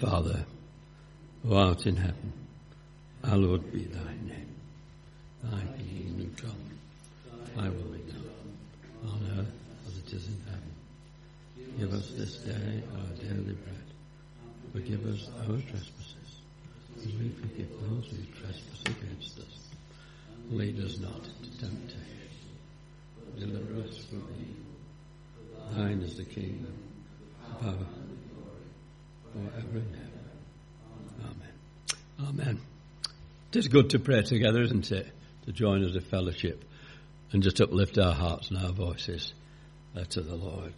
Father, who art in heaven, hallowed be thy name. Thy kingdom come, thy will be done, on earth as it is in heaven. Give us this day our daily bread. Forgive us our trespasses, as we forgive those who trespass against us. Lead us not into temptation, deliver us from evil. Thine is the kingdom, the power, forever and ever. Amen. Amen. It is good to pray together, isn't it? To join as a fellowship and just uplift our hearts and our voices uh, to the Lord.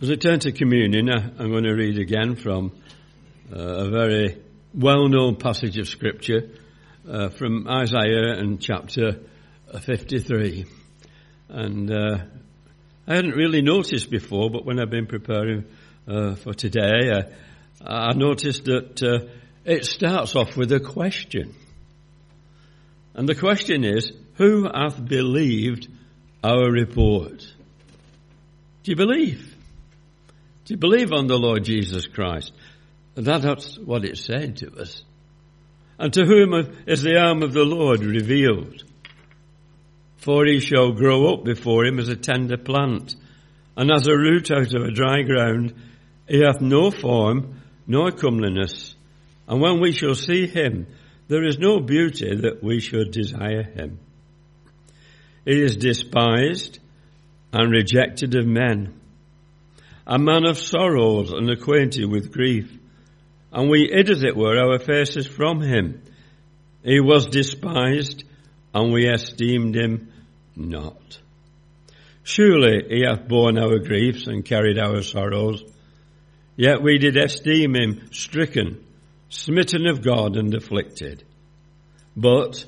As we turn to communion, uh, I'm going to read again from uh, a very well-known passage of Scripture uh, from Isaiah and chapter 53. And uh, I hadn't really noticed before, but when I've been preparing uh, for today, uh, I noticed that uh, it starts off with a question. And the question is, who hath believed our report? Do you believe? Do you believe on the Lord Jesus Christ? That's what it said to us. And to whom is the arm of the Lord revealed? For he shall grow up before him as a tender plant, and as a root out of a dry ground. He hath no form, nor comeliness. And when we shall see him, there is no beauty that we should desire him. He is despised and rejected of men, a man of sorrows and acquainted with grief. And we hid, as it were, our faces from him. He was despised, and we esteemed him not. Surely he hath borne our griefs and carried our sorrows. Yet we did esteem him stricken, smitten of God and afflicted. But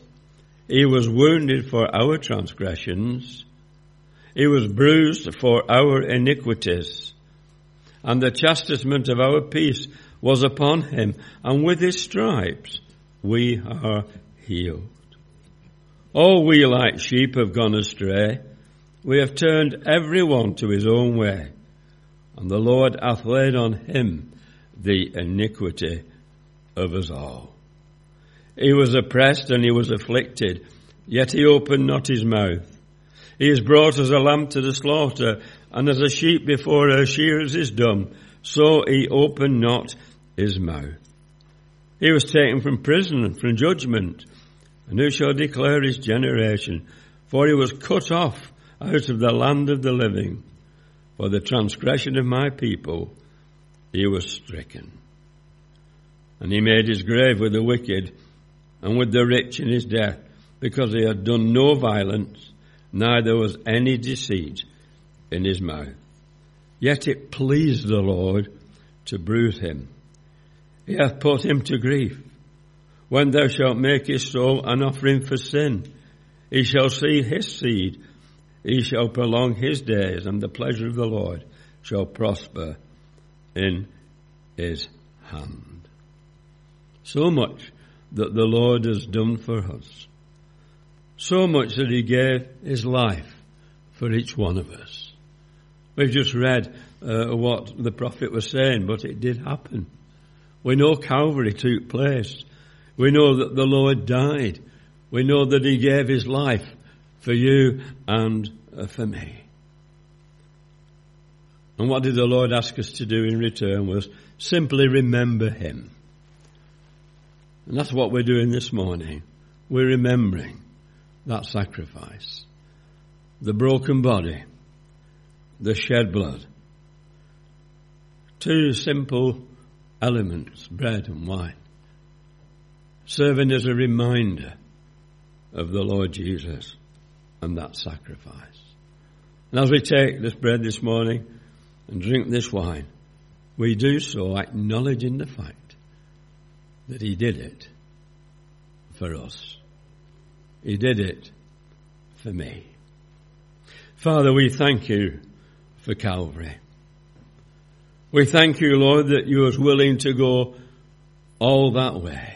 he was wounded for our transgressions. He was bruised for our iniquities. And the chastisement of our peace was upon him. And with his stripes we are healed. All we like sheep have gone astray. We have turned every one to his own way. And the Lord hath laid on him the iniquity of us all. He was oppressed and he was afflicted, yet he opened not his mouth. He is brought as a lamb to the slaughter, and as a sheep before her shears is dumb, so he opened not his mouth. He was taken from prison, and from judgment. And who shall declare his generation? For he was cut off out of the land of the living. For the transgression of my people he was stricken. And he made his grave with the wicked and with the rich in his death, because he had done no violence, neither was any deceit in his mouth. Yet it pleased the Lord to bruise him. He hath put him to grief when thou shalt make his soul an offering for sin. He shall see his seed. He shall prolong his days, and the pleasure of the Lord shall prosper in his hand. So much that the Lord has done for us. So much that he gave his life for each one of us. We've just read uh, what the prophet was saying, but it did happen. We know Calvary took place. We know that the Lord died. We know that He gave His life for you and uh, for me. And what did the Lord ask us to do in return was simply remember Him. And that's what we're doing this morning. We're remembering that sacrifice. The broken body, the shed blood. Two simple elements, bread and wine serving as a reminder of the Lord Jesus and that sacrifice. And as we take this bread this morning and drink this wine, we do so acknowledging the fact that He did it for us. He did it for me. Father, we thank you for Calvary. We thank you, Lord, that you was willing to go all that way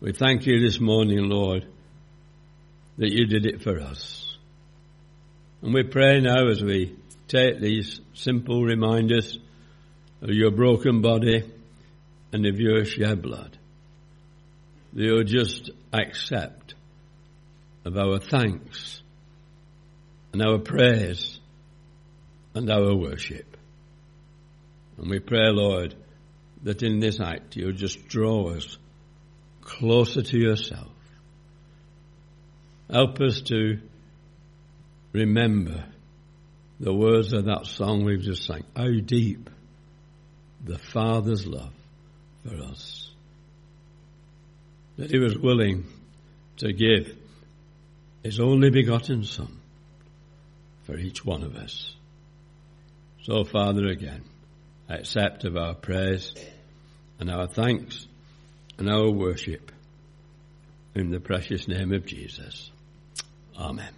we thank you this morning, Lord, that you did it for us. And we pray now as we take these simple reminders of your broken body and of your shed blood. That you'll just accept of our thanks and our praise and our worship. And we pray, Lord, that in this act you'll just draw us closer to yourself. Help us to remember the words of that song we've just sang. How deep the Father's love for us. That He was willing to give His only begotten Son for each one of us. So, Father, again, accept of our praise and our thanks and our worship in the precious name of Jesus. Amen.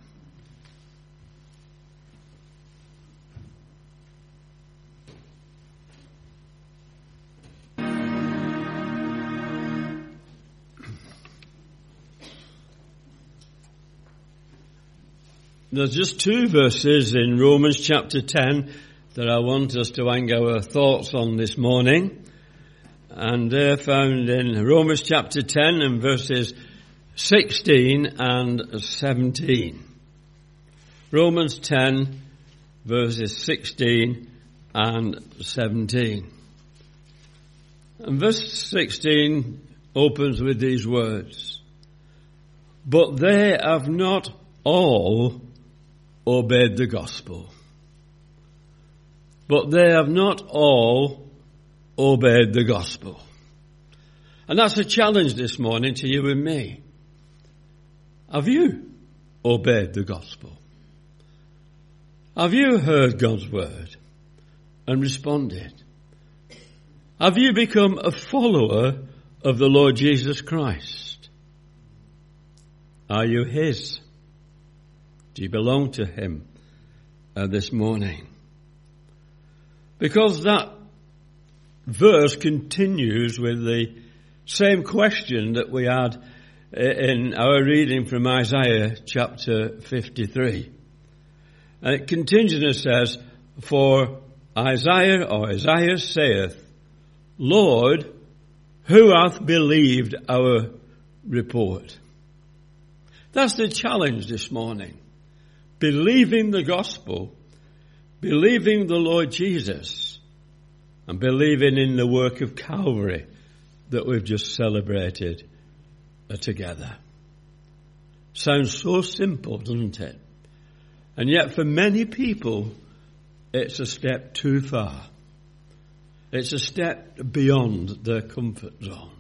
There's just two verses in Romans chapter 10 that I want us to hang our thoughts on this morning. And they're found in Romans chapter 10 and verses 16 and 17. Romans 10 verses 16 and 17. And verse 16 opens with these words. But they have not all obeyed the gospel. But they have not all obeyed the gospel. And that's a challenge this morning to you and me. Have you obeyed the gospel? Have you heard God's word and responded? Have you become a follower of the Lord Jesus Christ? Are you His? Do you belong to Him uh, this morning? Because that verse continues with the same question that we had uh, in our reading from Isaiah chapter 53. And it continues and says, For Isaiah or Isaiah saith, Lord, who hath believed our report? That's the challenge this morning believing the gospel, believing the Lord Jesus, and believing in the work of Calvary that we've just celebrated together. Sounds so simple, doesn't it? And yet for many people, it's a step too far. It's a step beyond their comfort zone.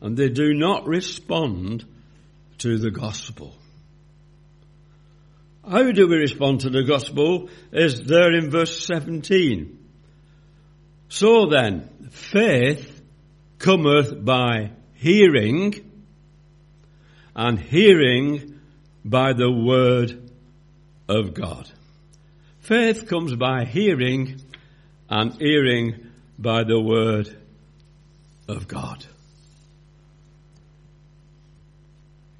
And they do not respond to the gospel. How do we respond to the gospel is there in verse 17. So then, faith cometh by hearing, and hearing by the word of God. Faith comes by hearing, and hearing by the word of God.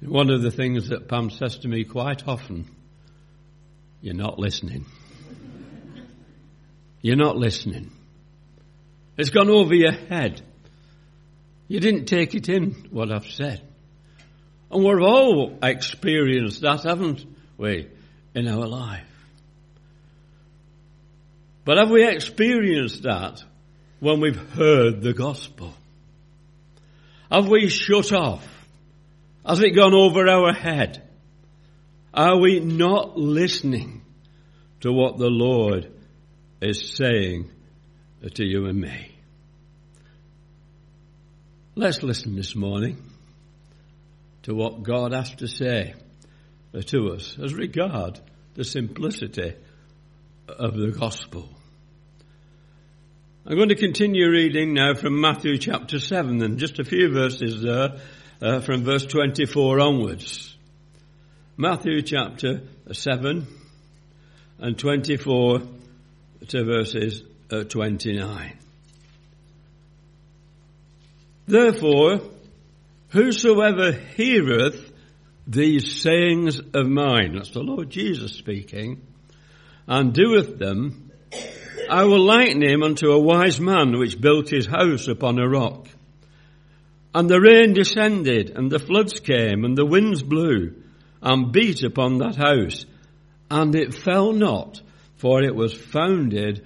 One of the things that Pam says to me quite often you're not listening. You're not listening. It's gone over your head. You didn't take it in, what I've said. And we've all experienced that, haven't we, in our life? But have we experienced that when we've heard the gospel? Have we shut off? Has it gone over our head? Are we not listening to what the Lord is saying to you and me? Let's listen this morning to what God has to say to us as regard the simplicity of the gospel. I'm going to continue reading now from Matthew chapter 7 and just a few verses there uh, from verse 24 onwards. Matthew chapter 7 and 24 to verses uh, Uh, 29. Therefore, whosoever heareth these sayings of mine, that's the Lord Jesus speaking, and doeth them, I will liken him unto a wise man which built his house upon a rock. And the rain descended, and the floods came, and the winds blew, and beat upon that house, and it fell not, for it was founded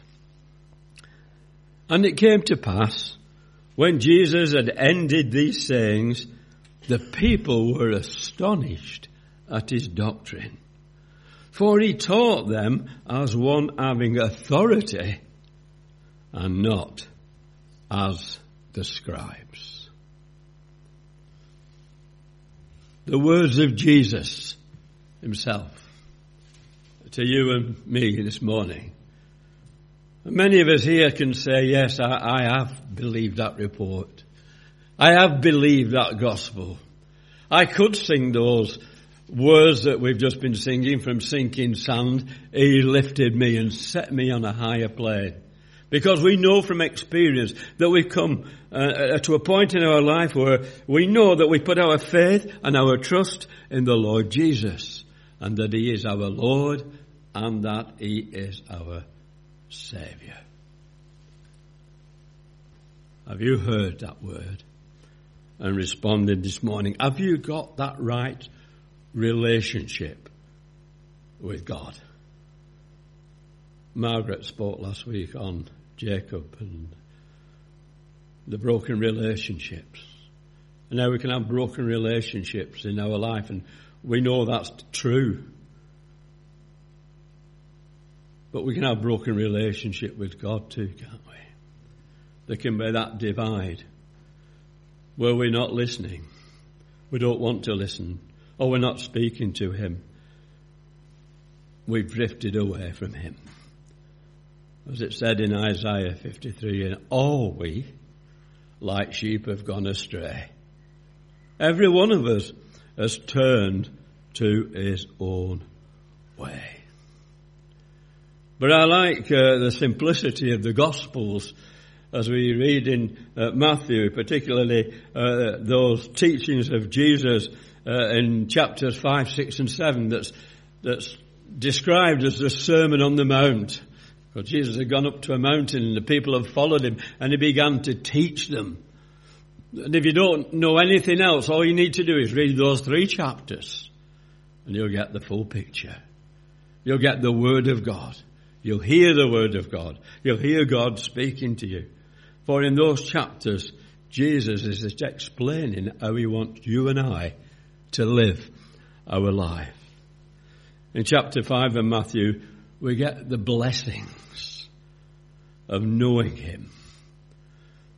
And it came to pass when Jesus had ended these sayings, the people were astonished at his doctrine. For he taught them as one having authority and not as the scribes. the words of Jesus himself to you and me this morning. Many of us here can say, yes, I, I, have believed that report. I have believed that gospel. I could sing those words that we've just been singing from sinking sand. He lifted me and set me on a higher plane. Because we know from experience that we've come uh, to a point in our life where we know that we put our faith and our trust in the Lord Jesus and that He is our Lord and that He is our Savior. Have you heard that word and responded this morning? Have you got that right relationship with God? Margaret spoke last week on Jacob and the broken relationships. And now we can have broken relationships in our life, and we know that's true. But we can have broken relationship with God too, can't we? There can be that divide where we're not listening. We don't want to listen, or we're not speaking to Him. We've drifted away from Him as it said in Isaiah 53, and all we, like sheep, have gone astray. Every one of us has turned to his own way. But I like uh, the simplicity of the Gospels as we read in uh, Matthew, particularly uh, those teachings of Jesus uh, in chapters 5, 6 and 7 that's, that's described as the Sermon on the Mount. Because Jesus had gone up to a mountain and the people have followed him and he began to teach them. And if you don't know anything else, all you need to do is read those three chapters and you'll get the full picture. You'll get the Word of God. You'll hear the Word of God. You'll hear God speaking to you. For in those chapters, Jesus is just explaining how he wants you and I to live our life. In chapter 5 of Matthew, we get the blessings of knowing Him,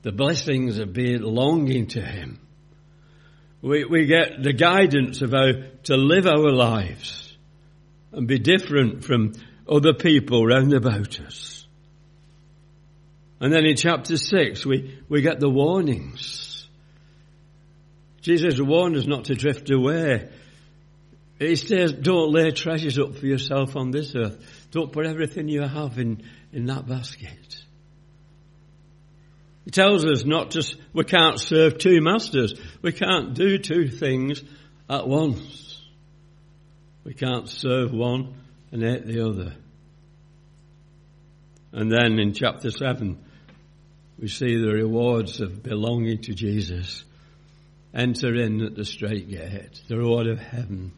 the blessings of being longing to Him. We, we get the guidance of how to live our lives and be different from other people round about us. And then in chapter 6, we, we get the warnings. Jesus warned us not to drift away. He says, don't lay treasures up for yourself on this earth don't put everything you have in, in that basket. He tells us not just, we can't serve two masters. We can't do two things at once. We can't serve one and hate the other. And then in chapter 7, we see the rewards of belonging to Jesus. Enter in at the straight gate, the reward of heaven.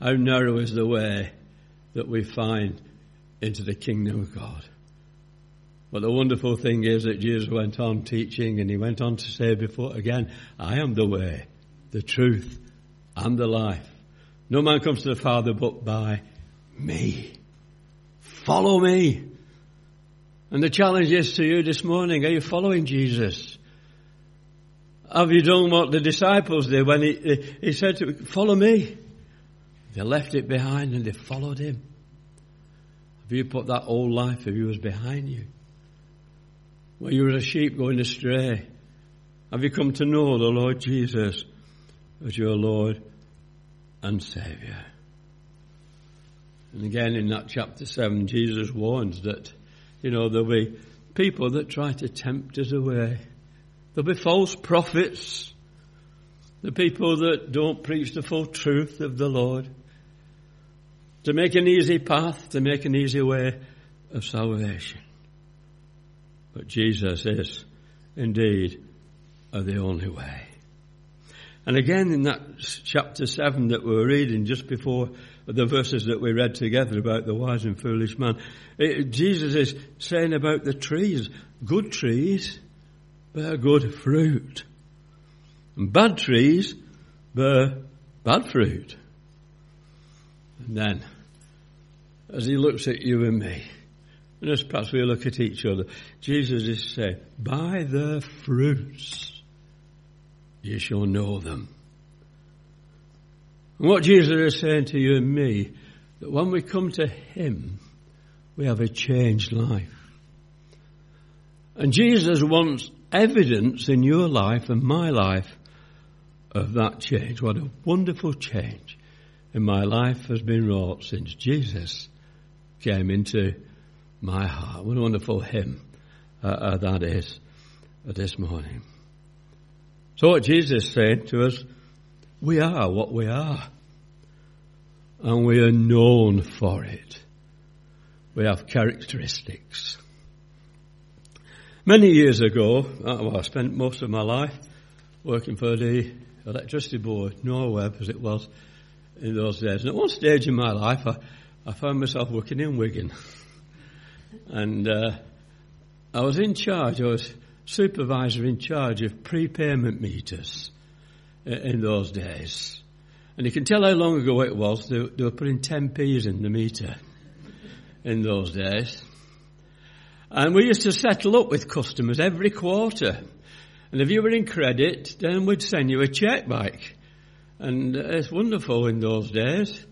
How narrow is the way that we find into the kingdom of God. But the wonderful thing is that Jesus went on teaching and he went on to say before again, I am the way, the truth, and the life. No man comes to the Father but by me. Follow me. And the challenge is to you this morning, are you following Jesus? Have you done what the disciples did when he, he said to follow me? They left it behind and they followed him. Have you put that old life of yours behind you? Where you were a sheep going astray? Have you come to know the Lord Jesus as your Lord and Saviour? And again in that chapter 7, Jesus warns that, you know, there'll be people that try to tempt us away. There'll be false prophets. The people that don't preach the full truth of the Lord. To make an easy path, to make an easy way of salvation. But Jesus is indeed uh, the only way. And again in that chapter 7 that we were reading just before the verses that we read together about the wise and foolish man, it, Jesus is saying about the trees, good trees bear good fruit. And bad trees bear bad fruit. And then, as he looks at you and me, and as perhaps we look at each other, Jesus is saying, by their fruits you shall know them. And what Jesus is saying to you and me, that when we come to Him, we have a changed life. And Jesus wants evidence in your life and my life of that change. What a wonderful change in my life has been wrought since Jesus came into my heart. What a wonderful hymn uh, uh, that is uh, this morning. So what Jesus said to us, we are what we are. And we are known for it. We have characteristics. Many years ago, uh, well, I spent most of my life working for the electricity board, Norweb as it was in those days. And at one stage in my life, I, I found myself working in Wigan. and uh, I was in charge, I was supervisor in charge of prepayment meters in those days. And you can tell how long ago it was. They, they were putting 10p's in the meter in those days. And we used to settle up with customers every quarter. And if you were in credit, then we'd send you a check back. And it's wonderful in those days.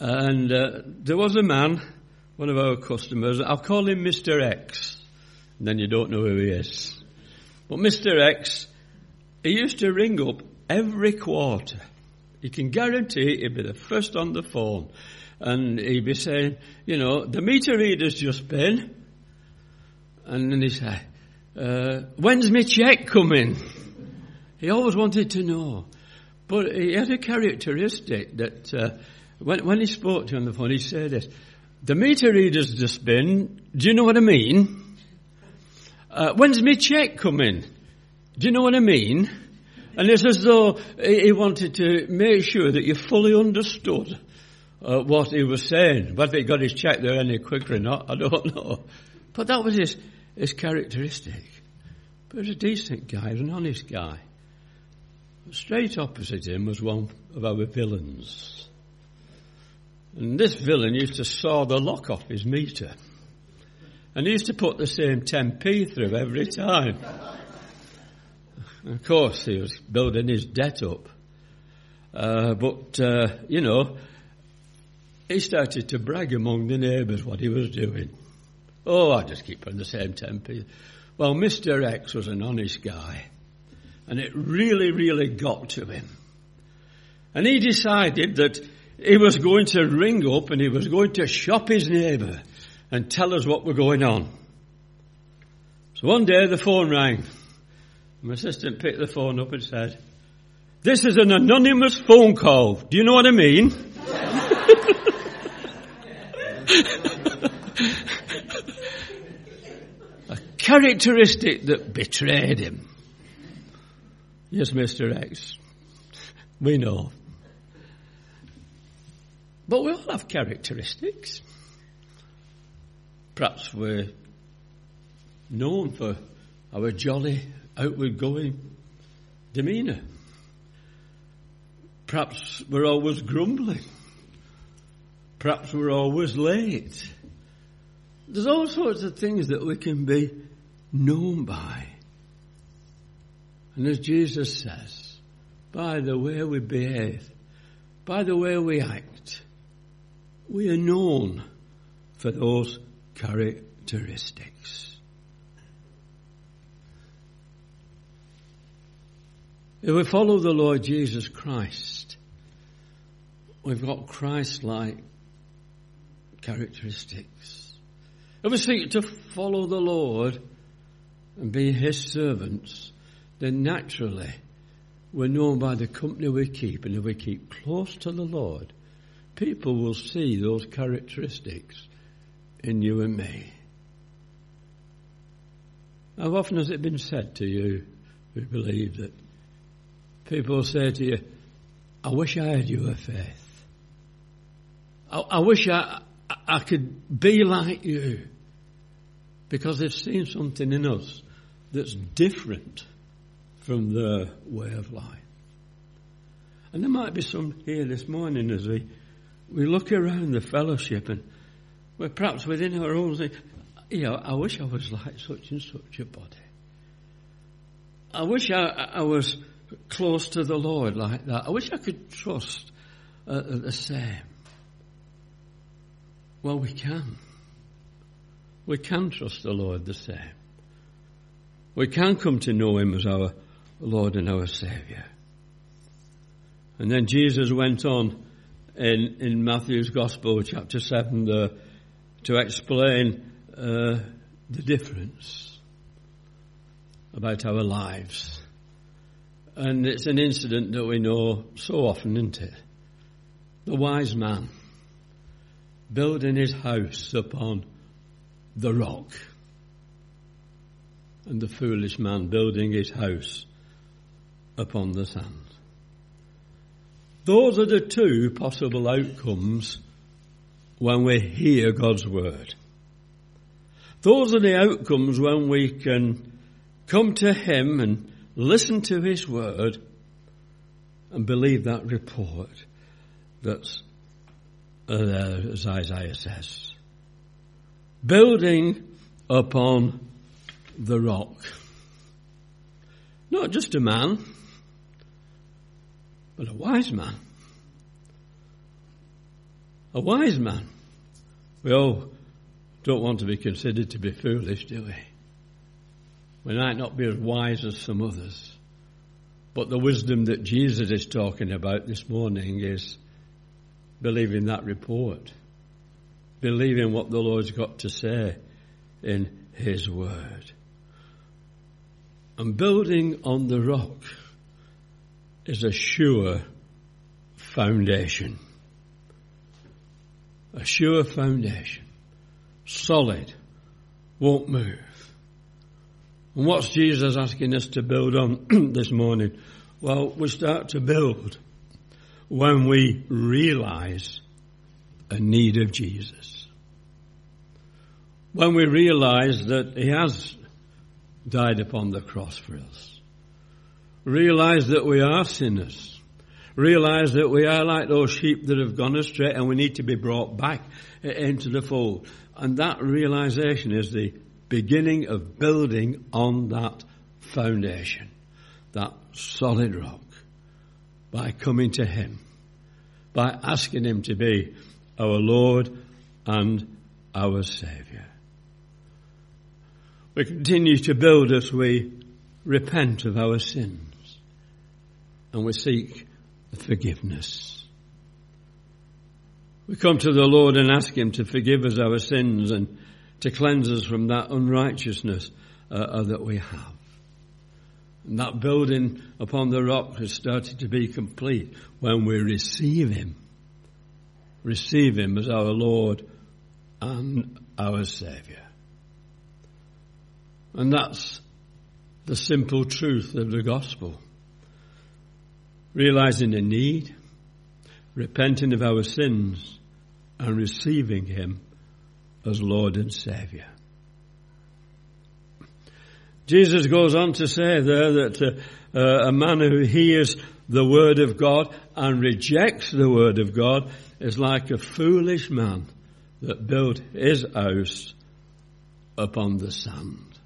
And uh, there was a man, one of our customers, I'll call him Mr. X and then you don't know who he is. But Mr. X, he used to ring up every quarter. You can guarantee he'd be the first on the phone. And he'd be saying, you know, the meter reader's just been. And then he'd say, uh, when's my check coming? He always wanted to know. But he had a characteristic that uh, when, when he spoke to you on the phone, he said this, the meter reader's just been, do you know what I mean? uh, when's my check coming? Do you know what I mean? And it's as though he wanted to make sure that you fully understood uh, what he was saying. Whether he got his check there any quicker or not, I don't know. But that was his, his characteristic. But he was a decent guy, an honest guy. Straight opposite him was one of our villains. And this villain used to saw the lock off his meter. And he used to put the same 10p through every time. Of course, he was building his debt up. Uh, but, uh, you know, he started to brag among the neighbours what he was doing. Oh, I just keep on the same 10p. Well, Mr. X was an honest guy. And it really, really got to him. And he decided that he was going to ring up and he was going to shop his neighbour and tell us what were going on. So one day the phone rang. My assistant picked the phone up and said, This is an anonymous phone call. Do you know what I mean? a characteristic that betrayed him. Yes, Mr. X. We know. But we all have characteristics. Perhaps we're known for our jolly, outward going demeanour. Perhaps we're always grumbling. Perhaps we're always late. There's all sorts of things that we can be known by. And as Jesus says, by the way we behave, by the way we act, we are known for those characteristics. If we follow the Lord Jesus Christ, we've got Christ-like characteristics. If we seek to follow the Lord and be His servants, then naturally we're known by the company we keep. And if we keep close to the Lord, people will see those characteristics in you and me. How often has it been said to you who believe that people say to you, I wish I had your faith. I, I wish I, I could be like you. Because they've seen something in us that's different from their way of life. And there might be some here this morning as we, we look around the fellowship and we're perhaps within our own say, you know, I wish I was like such and such a body. I wish I, I was close to the Lord like that. I wish I could trust uh, the same. Well, we can. We can trust the Lord the same. We can come to know Him as our Lord and our Saviour. And then Jesus went on in, in Matthew's Gospel, chapter 7, the, to explain uh, the difference about our lives. And it's an incident that we know so often, isn't it? The wise man building his house upon the rock, and the foolish man building his house upon the sand. Those are the two possible outcomes when we hear God's word. Those are the outcomes when we can come to Him and listen to His word and believe that report that's uh, as Isaiah says. Building upon the rock. Not just a man, but a wise man. A wise man. We all don't want to be considered to be foolish, do we? We might not be as wise as some others. But the wisdom that Jesus is talking about this morning is believing that report, believing what the Lord's got to say in His Word. And building on the rock is a sure foundation. A sure foundation. Solid. Won't move. And what's Jesus asking us to build on this morning? Well, we start to build when we realize a need of Jesus. When we realize that He has died upon the cross for us realize that we are sinners, realize that we are like those sheep that have gone astray and we need to be brought back into the fold. And that realization is the beginning of building on that foundation, that solid rock, by coming to Him, by asking Him to be our Lord and our Saviour. We continue to build as we repent of our sins and we seek forgiveness. We come to the Lord and ask Him to forgive us our sins and to cleanse us from that unrighteousness uh, that we have. And that building upon the rock has started to be complete when we receive Him. Receive Him as our Lord and our Saviour. And that's the simple truth of the gospel realizing the need, repenting of our sins, and receiving Him as Lord and Saviour. Jesus goes on to say there that uh, uh, a man who hears the Word of God and rejects the Word of God is like a foolish man that built his house upon the sand.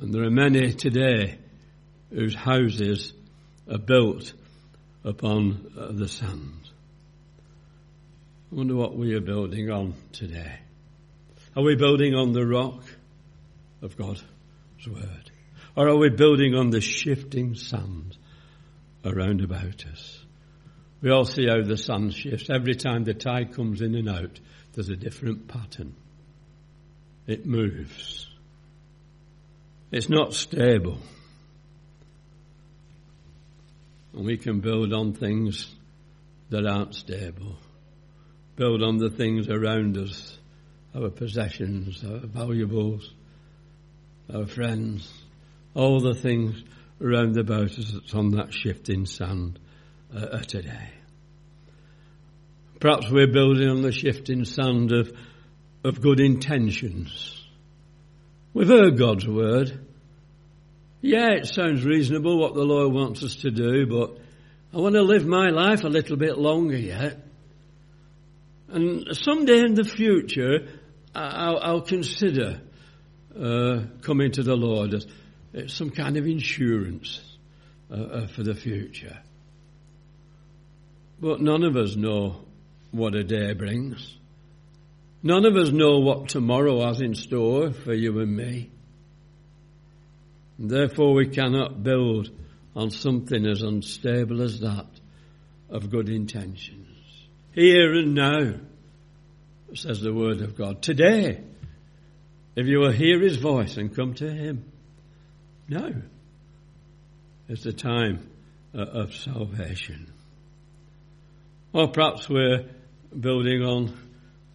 And there are many today whose houses are, built upon uh, the sand. I wonder what we are building on today. Are we building on the rock of God's Word? Or are we building on the shifting sand around about us? We all see how the sun shifts. Every time the tide comes in and out, there's a different pattern. It moves. It's not stable. And we can build on things that aren't stable. Build on the things around us, our possessions, our valuables, our friends, all the things around about us that's on that shifting sand uh, today. Perhaps we're building on the shifting sand of, of good intentions. We've heard God's word. Yeah, it sounds reasonable what the Lord wants us to do, but I want to live my life a little bit longer yet. And someday in the future, I'll, I'll consider uh, coming to the Lord as some kind of insurance uh, uh, for the future. But none of us know what a day brings. None of us know what tomorrow has in store for you and me. Therefore, we cannot build on something as unstable as that of good intentions. Here and now, says the Word of God. Today, if you will hear His voice and come to Him, now is the time uh, of salvation. Or perhaps we're building on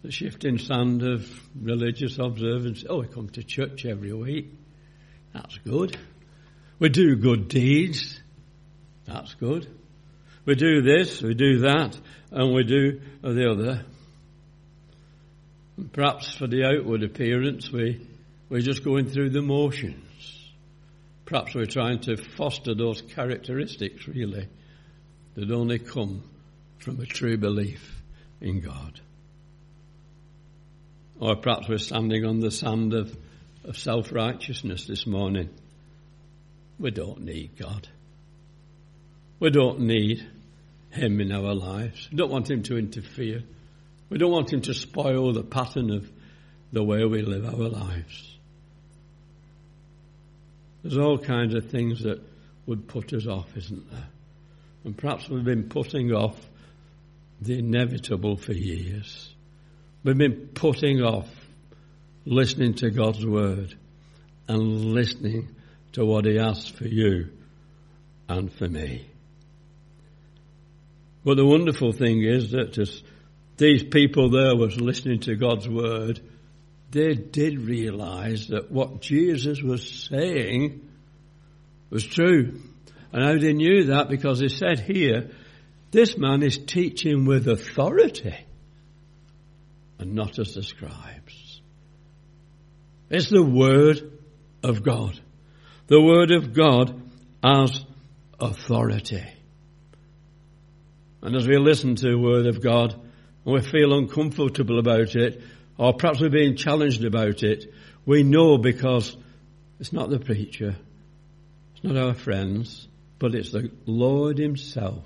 the shifting sand of religious observance. Oh, we come to church every week. That's good. We do good deeds. That's good. We do this, we do that, and we do the other. Perhaps for the outward appearance, we, we're just going through the motions. Perhaps we're trying to foster those characteristics, really, that only come from a true belief in God. Or perhaps we're standing on the sand of, of self righteousness this morning. We don't need God. We don't need Him in our lives. We don't want Him to interfere. We don't want Him to spoil the pattern of the way we live our lives. There's all kinds of things that would put us off, isn't there? And perhaps we've been putting off the inevitable for years. We've been putting off listening to God's word and listening to what He asks for you and for me. But the wonderful thing is that as these people there was listening to God's word, they did realize that what Jesus was saying was true. And how they knew that? Because he said here, this man is teaching with authority and not as the scribes. It's the Word of God. The Word of God as authority. And as we listen to the Word of God and we feel uncomfortable about it, or perhaps we're being challenged about it, we know because it's not the preacher, it's not our friends, but it's the Lord Himself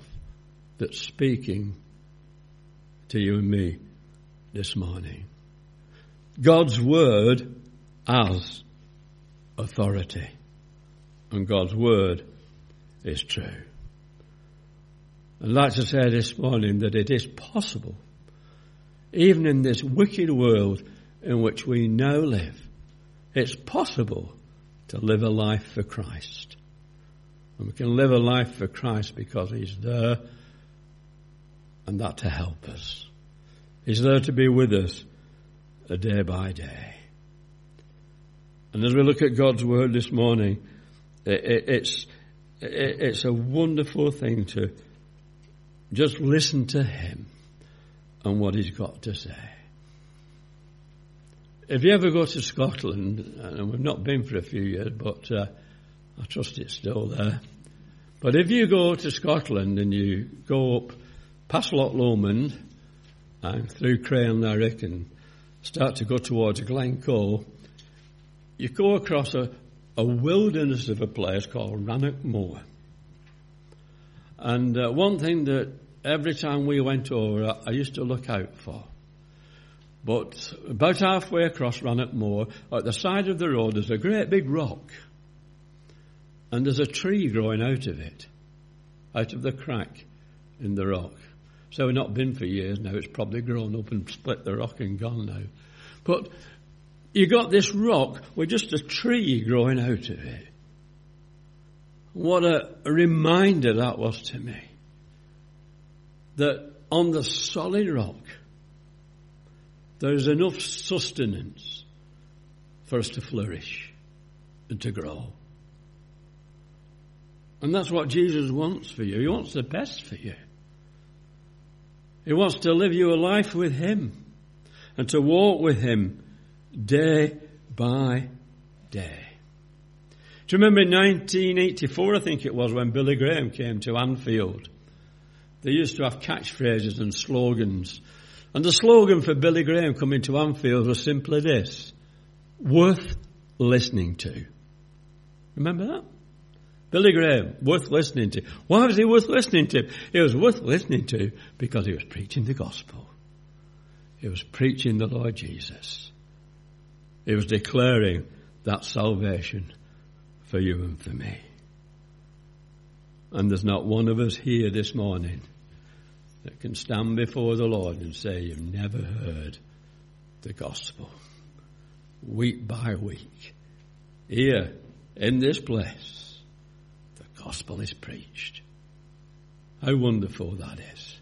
that's speaking to you and me this morning. God's Word as authority. And God's Word is true. I'd like to say this morning that it is possible, even in this wicked world in which we now live, it's possible to live a life for Christ. And we can live a life for Christ because He's there and that to help us. He's there to be with us a day by day. And as we look at God's Word this morning, it's, it's a wonderful thing to just listen to Him and what He's got to say. If you ever go to Scotland, and we've not been for a few years, but uh, I trust it's still there. But if you go to Scotland and you go up past Loch Lomond and through Crianlarich and start to go towards Glencoe, you go across a, a wilderness of a place called Rannoch Moor. And uh, one thing that every time we went over, I used to look out for. But about halfway across Rannoch Moor, at the side of the road, there's a great big rock. And there's a tree growing out of it, out of the crack in the rock. So we've not been for years now. It's probably grown up and split the rock and gone now. But you got this rock with just a tree growing out of it. What a reminder that was to me. That on the solid rock, there is enough sustenance for us to flourish and to grow. And that's what Jesus wants for you. He wants the best for you. He wants to live your life with Him and to walk with Him day by day. Do you remember in 1984, I think it was, when Billy Graham came to Anfield? They used to have catchphrases and slogans. And the slogan for Billy Graham coming to Anfield was simply this worth listening to. Remember that? Billy Graham, worth listening to. Why was he worth listening to? He was worth listening to because he was preaching the gospel. He was preaching the Lord Jesus. He was declaring that salvation for you and for me. And there's not one of us here this morning that can stand before the Lord and say, You've never heard the gospel. Week by week, here in this place, the gospel is preached. How wonderful that is.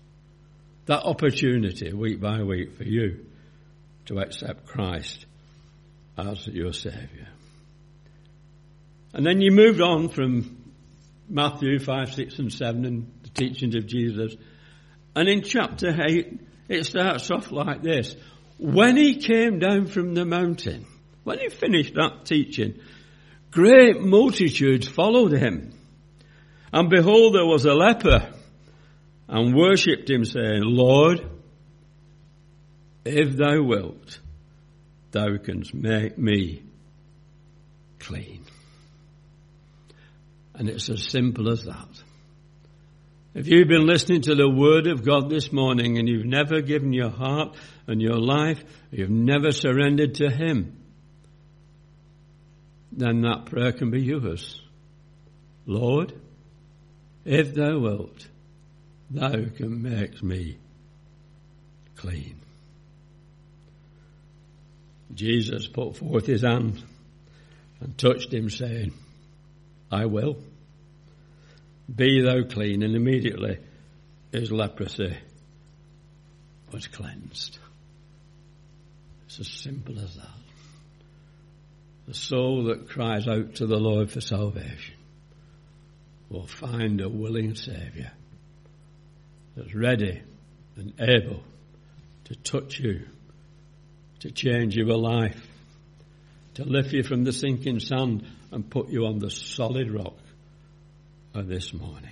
That opportunity, week by week, for you to accept Christ as your Saviour. And then you moved on from Matthew 5, 6 and 7 and the teachings of Jesus. And in chapter 8, it starts off like this. When he came down from the mountain, when he finished that teaching, great multitudes followed him. And behold, there was a leper and worshipped him saying, Lord, if thou wilt, thou canst make me clean. And it's as simple as that. If you've been listening to the Word of God this morning and you've never given your heart and your life, you've never surrendered to Him, then that prayer can be yours. Lord, if thou wilt, thou can make me clean. Jesus put forth his hand and touched him, saying, I will. Be thou clean. And immediately his leprosy was cleansed. It's as simple as that. The soul that cries out to the Lord for salvation will find a willing Saviour that's ready and able to touch you, to change your life, to lift you from the sinking sand and put you on the solid rock this morning.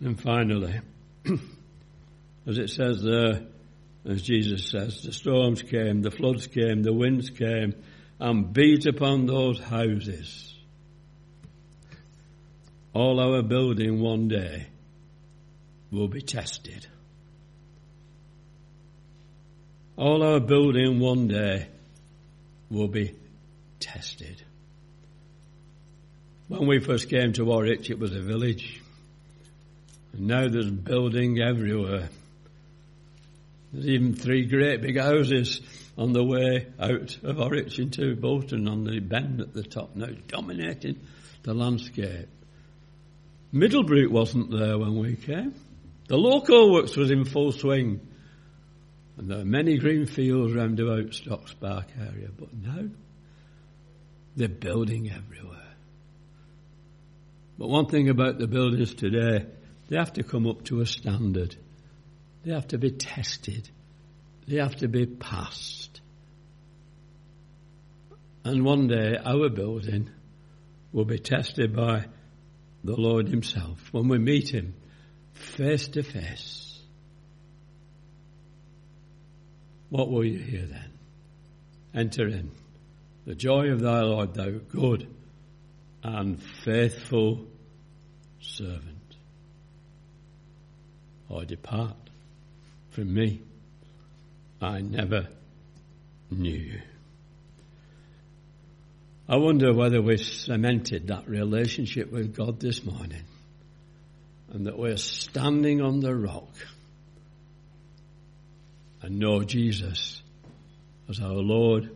And finally, as it says there, as Jesus says, the storms came, the floods came, the winds came, and beat upon those houses. All our building one day will be tested. All our building one day will be tested. When we first came to Horwich, it was a village. And now there's building everywhere. There's even three great big houses on the way out of Horwich into Bolton on the bend at the top now, dominating the landscape. Middlebrook wasn't there when we came. The Loco Works was in full swing. And there are many green fields round about Stocks Park area, but now they're building everywhere. But one thing about the builders today, they have to come up to a standard. They have to be tested. They have to be passed. And one day our building will be tested by the Lord Himself when we meet Him face to face. What will you hear then? Enter in. The joy of thy Lord, thou good and faithful servant. or depart from me. I never knew you. I wonder whether we've cemented that relationship with God this morning and that we're standing on the rock and know Jesus as our Lord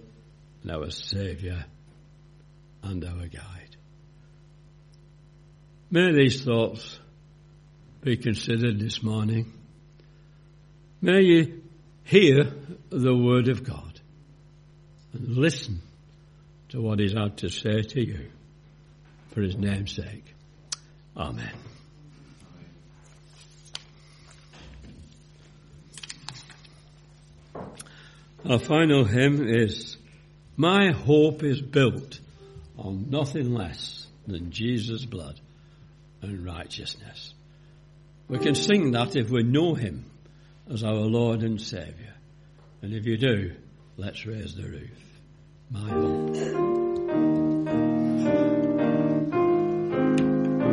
and our Saviour and our guide. May these thoughts be considered this morning. May you hear the Word of God and listen to what He's had to say to you for His name's sake. Amen. Our final hymn is My Hope is Built on Nothing Less Than Jesus' Blood and righteousness. We can sing that if we know Him as our Lord and Saviour. And if you do, let's raise the roof. My hope.